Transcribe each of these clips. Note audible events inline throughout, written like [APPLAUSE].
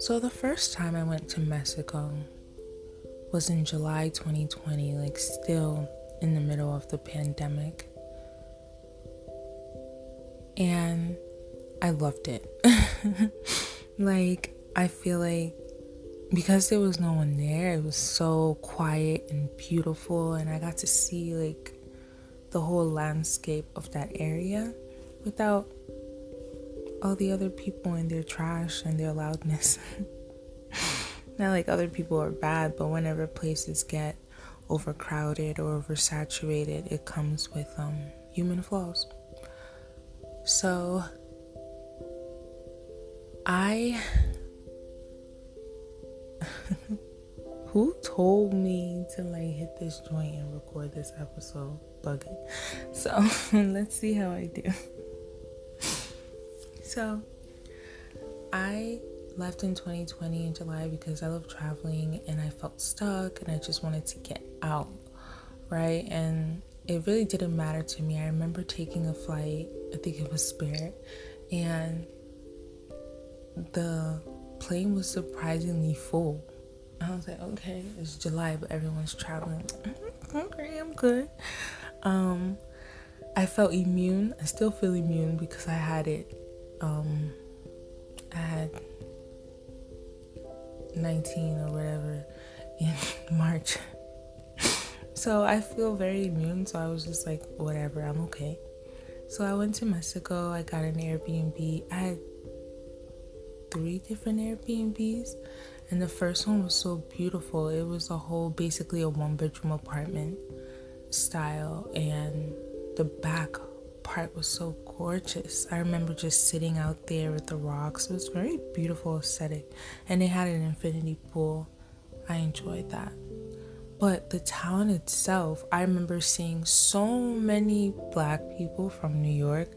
So, the first time I went to Mexico was in July 2020, like, still in the middle of the pandemic. And I loved it. [LAUGHS] like, I feel like because there was no one there, it was so quiet and beautiful, and I got to see like the whole landscape of that area without all the other people and their trash and their loudness. [LAUGHS] Not like other people are bad, but whenever places get overcrowded or oversaturated, it comes with um, human flaws. So I [LAUGHS] who told me to like hit this joint and record this episode? Bugging. So [LAUGHS] let's see how I do. So I left in 2020 in July because I love traveling and I felt stuck and I just wanted to get out, right? And it really didn't matter to me. I remember taking a flight, I think it was Spirit, and the plane was surprisingly full. I was like, okay, it's July, but everyone's traveling. [LAUGHS] okay, I'm good. Um, I felt immune. I still feel immune because I had it. Um, I had 19 or whatever in [LAUGHS] March. so I feel very immune. So I was just like, whatever, I'm okay. So I went to Mexico. I got an Airbnb. I had three different Airbnbs, and the first one was so beautiful. It was a whole, basically a one bedroom apartment style, and the back part was so gorgeous. I remember just sitting out there with the rocks. It was very beautiful aesthetic, and they had an infinity pool. I enjoyed that. But the town itself, I remember seeing so many black people from New York.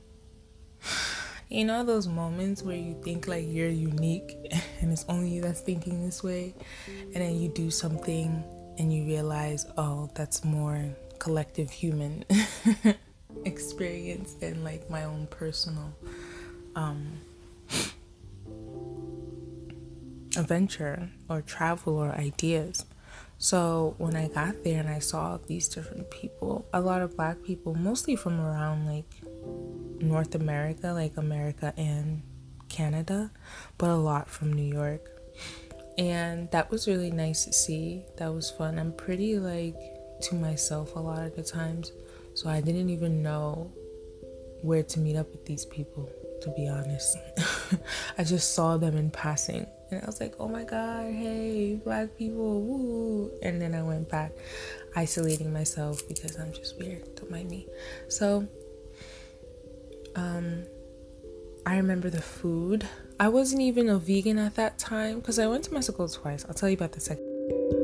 [LAUGHS] you know those moments where you think like you're unique [LAUGHS] and it's only you that's thinking this way and then you do something and you realize oh that's more collective human [LAUGHS] experience than like my own personal um adventure or travel or ideas so when i got there and i saw these different people a lot of black people mostly from around like North America, like America and Canada, but a lot from New York. And that was really nice to see. That was fun. I'm pretty like to myself a lot of the times, so I didn't even know where to meet up with these people, to be honest. [LAUGHS] I just saw them in passing and I was like, oh my god, hey, black people, woo. And then I went back isolating myself because I'm just weird, don't mind me. So um, I remember the food. I wasn't even a vegan at that time because I went to Mexico twice. I'll tell you about the second.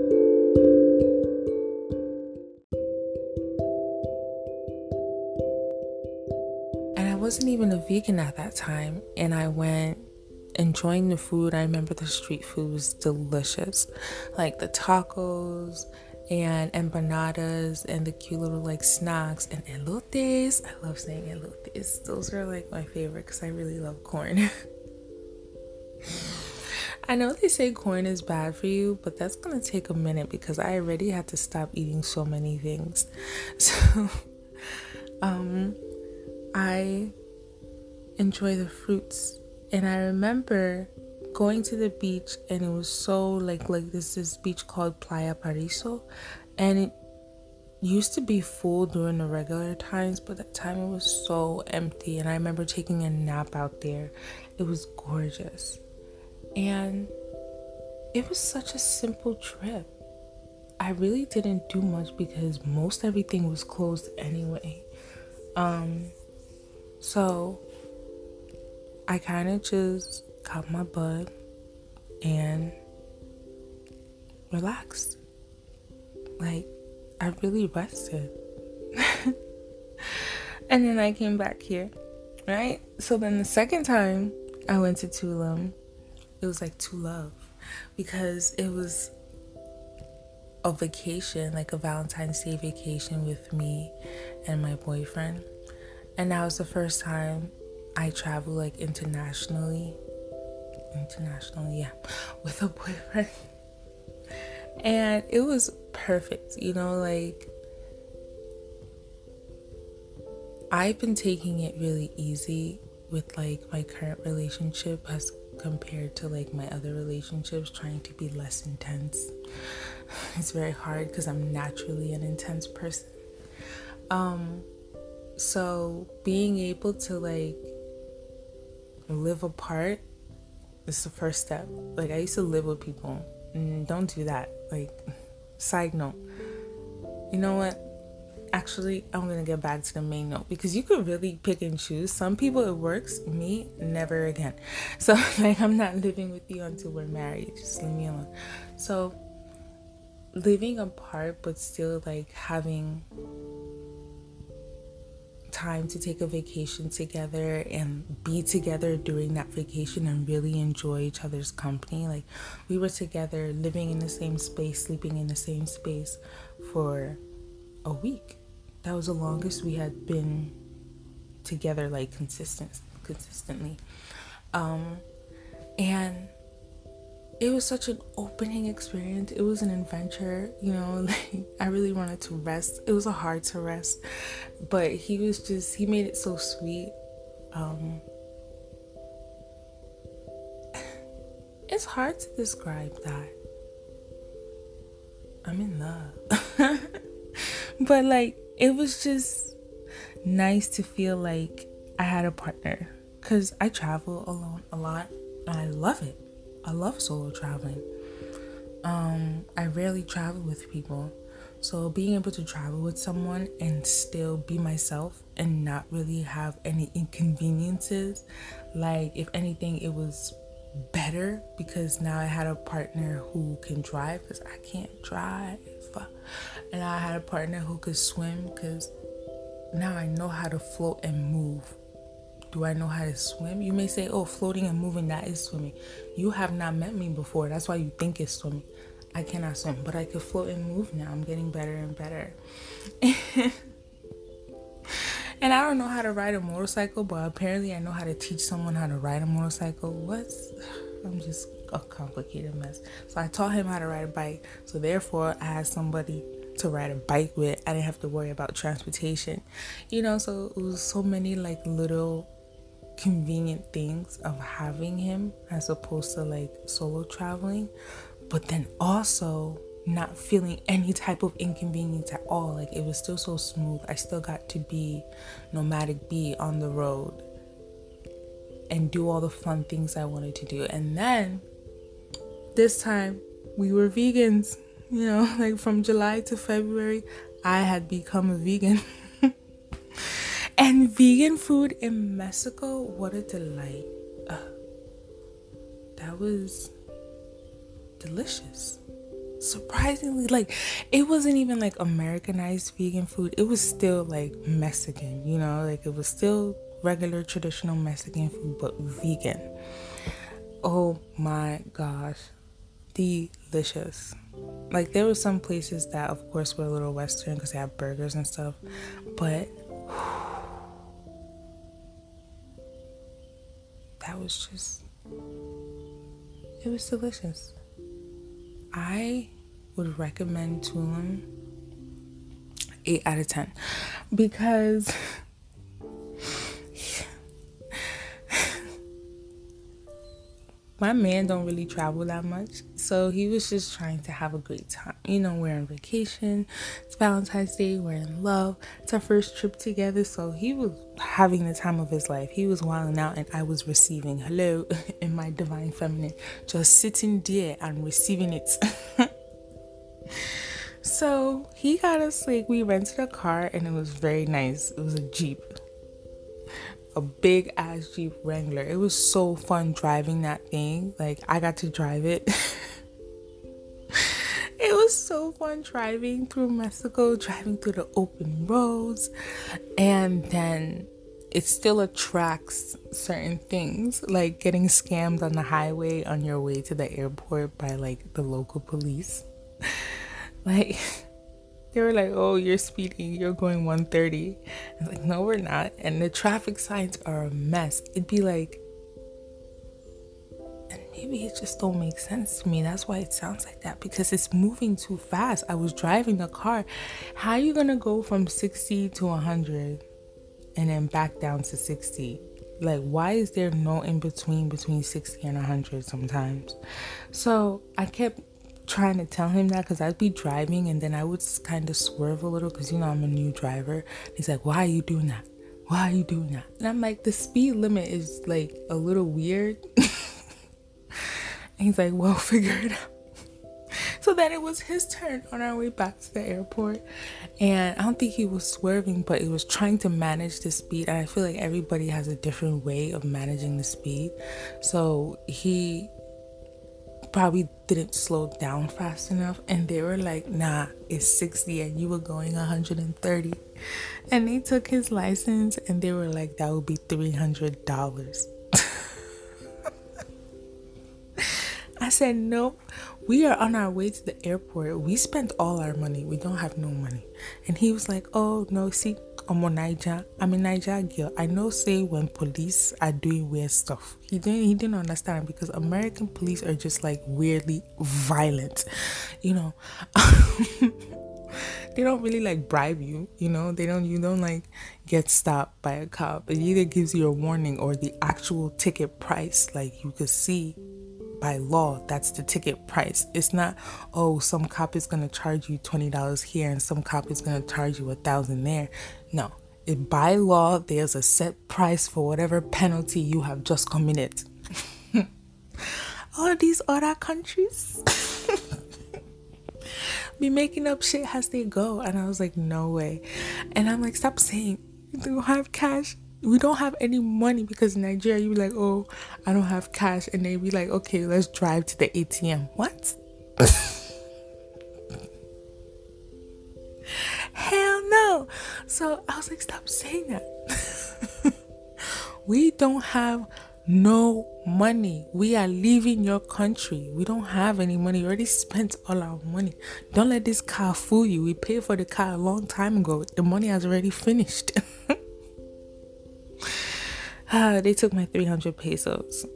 Wasn't even a vegan at that time, and I went enjoying the food. I remember the street food was delicious, like the tacos and empanadas and the cute little like snacks and elotes. I love saying elotes. Those are like my favorite because I really love corn. [LAUGHS] I know they say corn is bad for you, but that's gonna take a minute because I already had to stop eating so many things. [LAUGHS] So, um, I enjoy the fruits, and I remember going to the beach and it was so like like this this beach called Playa Paraiso and it used to be full during the regular times but that time it was so empty and I remember taking a nap out there. It was gorgeous. And it was such a simple trip. I really didn't do much because most everything was closed anyway. Um so I kind of just caught my butt and relaxed. Like, I really rested. [LAUGHS] and then I came back here, right? So then the second time I went to Tulum, it was like to love because it was a vacation, like a Valentine's Day vacation with me and my boyfriend. And that was the first time I travel like internationally internationally, yeah, [LAUGHS] with a boyfriend. And it was perfect, you know, like I've been taking it really easy with like my current relationship as compared to like my other relationships, trying to be less intense. [SIGHS] It's very hard because I'm naturally an intense person. Um, so being able to like live apart is the first step. Like I used to live with people. Don't do that. Like [LAUGHS] side note. You know what? Actually, I'm gonna get back to the main note because you could really pick and choose. Some people it works, me never again. [LAUGHS] So [LAUGHS] like I'm not living with you until we're married. Just leave me alone. So living apart but still like having time to take a vacation together and be together during that vacation and really enjoy each other's company. Like we were together, living in the same space, sleeping in the same space for a week. That was the longest we had been together like consistent consistently. Um and it was such an opening experience. It was an adventure, you know, [LAUGHS] like I really wanted to rest. It was a hard to rest, but he was just he made it so sweet. Um [SIGHS] It's hard to describe that. I'm in love. [LAUGHS] but like it was just nice to feel like I had a partner cuz I travel alone a lot and I love it. I love solo traveling. Um, I rarely travel with people. So being able to travel with someone and still be myself and not really have any inconveniences, like if anything, it was better because now I had a partner who can drive because I can't drive, and I had a partner who could swim because now I know how to float and move do I know how to swim? You may say, oh, floating and moving, that is swimming. You have not met me before. That's why you think it's swimming. I cannot swim, but I can float and move now. I'm getting better and better. [LAUGHS] and I don't know how to ride a motorcycle, but apparently I know how to teach someone how to ride a motorcycle. What's [SIGHS] I'm just a complicated mess. So I taught him how to ride a bike. So therefore I had somebody to ride a bike with. I didn't have to worry about transportation. You know, so it was so many like little convenient things of having him as opposed to like solo traveling, but then also not feeling any type of inconvenience at all. Like it was still so smooth. I still got to be nomadic bee on the road and do all the fun things I wanted to do. And then this time we were vegans, you know, [LAUGHS] like from July to February, I had become a vegan. [LAUGHS] And vegan food in Mexico, what a delight. Uh, that was delicious. Surprisingly, like it wasn't even like Americanized vegan food. It was still like Mexican, you know, like it was still regular traditional Mexican food, but vegan. Oh my gosh, delicious. Like there were some places that, of course, were a little Western because they have burgers and stuff, but was just it was delicious. I would recommend Tulum 8 out of 10 because [LAUGHS] my man don't really travel that much so he was just trying to have a great time you know we're on vacation it's valentine's day we're in love it's our first trip together so he was having the time of his life. He was wilding out and i was receiving hello [LAUGHS] in my divine feminine just sitting there and receiving it. [LAUGHS] So he got us like we rented a car and it was very nice. It was a jeep a big ass Jeep Wrangler. It was so fun driving that thing. Like I got to drive it. [LAUGHS] it was so fun driving through Mexico, driving through the open roads. And then it still attracts certain things like getting scammed on the highway on your way to the airport by like the local police. [LAUGHS] like they were like, "Oh, you're speeding. You're going 130." I was like, "No, we're not." And the traffic signs are a mess. It'd be like, and maybe it just don't make sense to me. That's why it sounds like that because it's moving too fast. I was driving the car. How are you gonna go from 60 to 100 and then back down to 60? Like, why is there no in between between 60 and 100 sometimes? So I kept trying to tell him that because I'd be driving and then I would kind of swerve a little because you know I'm a new driver. He's like, Why are you doing that? Why are you doing that? And I'm like, The speed limit is like a little weird. [LAUGHS] he's like, Well, [LAUGHS] figure it out. [LAUGHS] So then it was his turn on our way back to the airport. And I don't think he was swerving, but he was trying to manage the speed. And I feel like everybody has a different way of managing the speed. So he probably didn't slow down fast enough and they were like nah it's 60 and you were going 130 and they took his license and they were like that would be $300 [LAUGHS] I said nope. We are on our way to the airport. We spent all our money. We don't have no money. And he was like oh no see I'm a Naija. I'm a Naija girl. I know say when police are doing weird stuff. He didn't he didn't understand because American police are just like weirdly violent. You know. [LAUGHS] they don't really like bribe you, you know. They don't you don't like get stopped by a cop. It either gives you a warning or the actual ticket price. Like you could see by law, that's the ticket price. It's not, oh, some cop is gonna charge you twenty dollars here and some cop is gonna charge you a thousand there. No. It, by law, there's a set price for whatever penalty you have just committed. [LAUGHS] All these other countries [LAUGHS] be making up shit as they go. And I was like, no way. And I'm like, stop saying you don't have cash we don't have any money because in Nigeria you be like, oh, I don't have cash, and they be like, okay, let's drive to the ATM. What? [LAUGHS] Hell no. So I was like, stop saying that. [LAUGHS] we don't have no money. We are leaving your country. We don't have any money. We already spent all our money. Don't let this car fool you. We paid for the car a long time ago. The money has already finished. [LAUGHS] [SIGHS] They took my 300 pesos.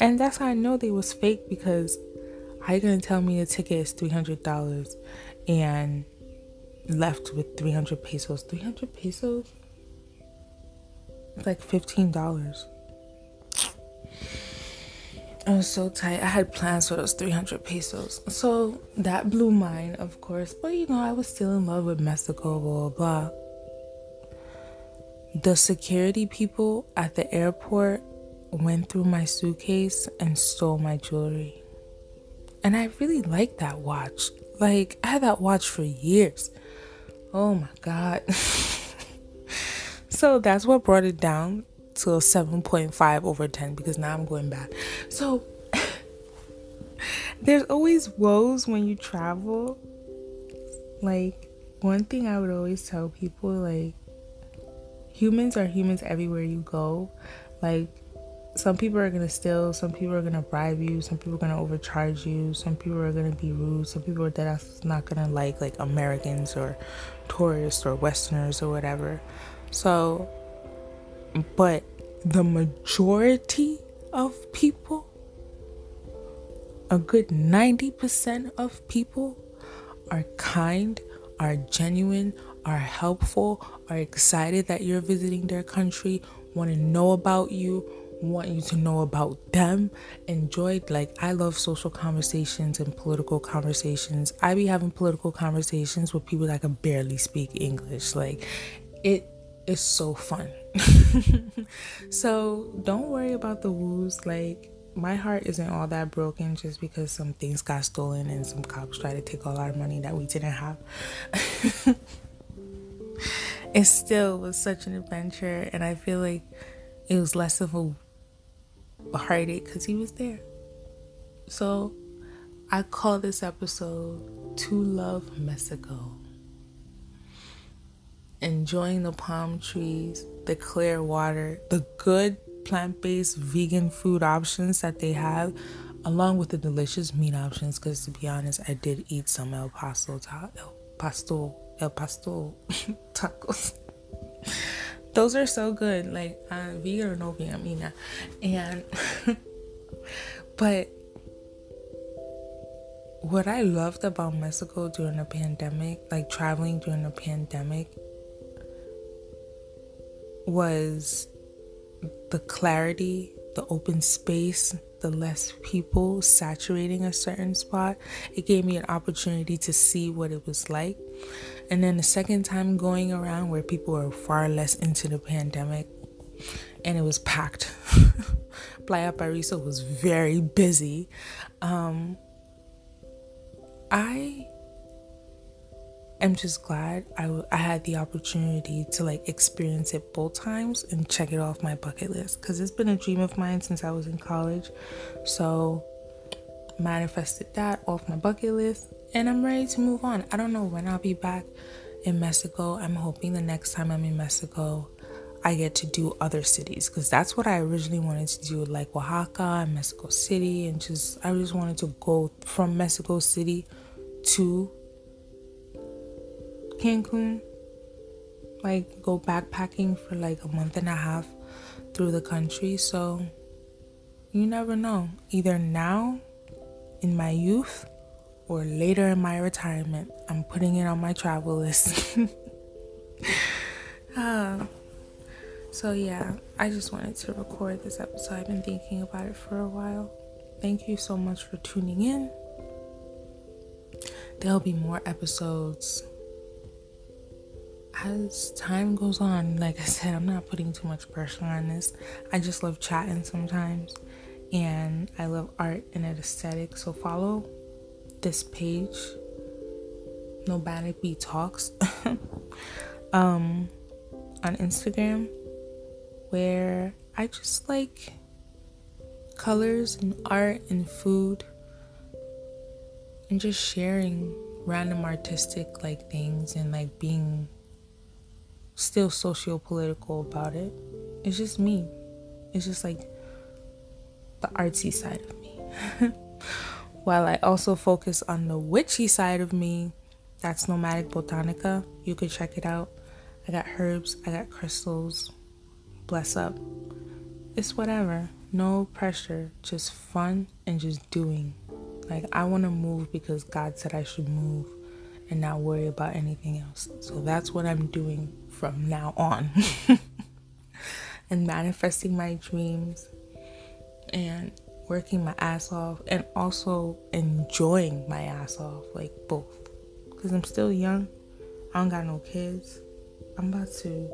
And that's how I know they was fake because how you gonna tell me the ticket is $300 and left with 300 pesos? 300 pesos? like $15. I was so tight. I had plans for those 300 pesos. So that blew mine, of course. But you know, I was still in love with Mexico, blah, blah, blah the security people at the airport went through my suitcase and stole my jewelry. And I really like that watch. Like, I had that watch for years. Oh my God. [LAUGHS] so that's what brought it down to a 7.5 over 10 because now I'm going back. So [LAUGHS] there's always woes when you travel. Like, one thing I would always tell people, like, humans are humans everywhere you go. Like some people are gonna steal, some people are gonna bribe you, some people are gonna overcharge you, some people are gonna be rude, some people are that not gonna like like Americans or tourists or Westerners or whatever. So, but the majority of people, a good 90% of people, are kind, are genuine, are helpful, are excited that you're visiting their country, want to know about you, want you to know about them. Enjoyed, like, I love social conversations and political conversations. I be having political conversations with people that can barely speak English. Like, it is so fun. [LAUGHS] so, don't worry about the woos. Like, my heart isn't all that broken just because some things got stolen and some cops tried to take all our money that we didn't have. [LAUGHS] it still was such an adventure, and I feel like it was less of a, heartache because he was there. So I call this episode To Love Mexico. Enjoying the palm trees, the clear water, the good plant based vegan food options that they have, along with the delicious meat options. Because to be honest, I did eat some El Paso, El El Pastor [LAUGHS] tacos. Those are so good. Like uh, vegan or no vegan, and [LAUGHS] But what I loved about Mexico during the pandemic, like traveling during the pandemic, was the clarity, the open space, the less people saturating a certain spot. It gave me an opportunity to see what it was like. And then the second time going around where people were far less into the pandemic and it was packed. [LAUGHS] Playa Paraiso was very busy. Um, I am just glad I, I had the opportunity to like experience it both times and check it off my bucket list because it's been a dream of mine since I was in college. So, manifested that off my bucket list and I'm ready to move on. I don't know when I'll be back in Mexico. I'm hoping the next time I'm in Mexico, I get to do other cities because that's what I originally wanted to do, like Oaxaca and Mexico City, and just I just wanted to go from Mexico City to Cancun, like go backpacking for like a month and a half through the country. So you never know. Either now in my youth or later in my retirement, I'm putting it on my travel list. uh, [LAUGHS] so, yeah, I just wanted to record this episode. I've been thinking about it for a while. Thank you so much for tuning in. There'll be more episodes as time goes on, like I said, I'm not putting too much pressure on this. I just love chatting sometimes, and I love art and aesthetic. So follow this page, No Nomadic Bee Talks, [LAUGHS] um, on Instagram, where I just like colors and art and food, and just sharing random artistic like things and like being still socio-political about it. It's just me. It's just like the artsy side of me. [LAUGHS] While I also focus on the witchy side of me, that's Nomadic Botanica. You could check it out. I got herbs, I got crystals. Bless up. It's whatever. No pressure, just fun and just doing. Like, I want to move because God said I should move and not worry about anything else. So that's what I'm doing from now on. [LAUGHS] and manifesting my dreams and working my ass off and also enjoying my ass off, like both. Because I'm still young, I don't got no kids. I'm about to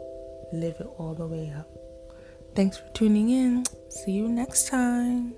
live it all the way up. Thanks for tuning in. See you next time.